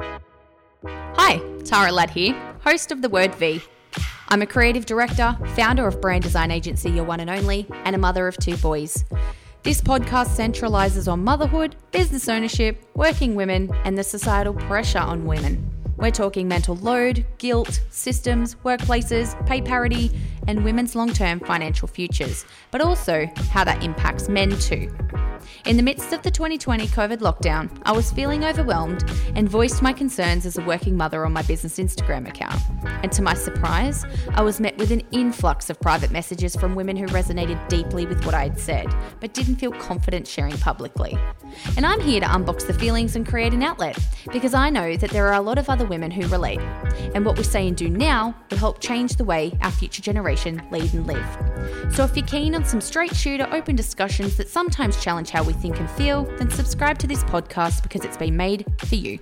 Hi, Tara Ladd here, host of The Word V. I'm a creative director, founder of brand design agency Your One and Only, and a mother of two boys. This podcast centralizes on motherhood, business ownership, working women, and the societal pressure on women. We're talking mental load, guilt, systems, workplaces, pay parity, and women's long term financial futures, but also how that impacts men too. In the midst of the 2020 COVID lockdown, I was feeling overwhelmed and voiced my concerns as a working mother on my business Instagram account. And to my surprise, I was met with an influx of private messages from women who resonated deeply with what I had said, but didn't feel confident sharing publicly. And I'm here to unbox the feelings and create an outlet because I know that there are a lot of other women who relate. And what we say and do now will help change the way our future generation lead and live. So if you're keen on some straight shooter, open discussions that sometimes challenge how we think and feel, then subscribe to this podcast because it's been made for you.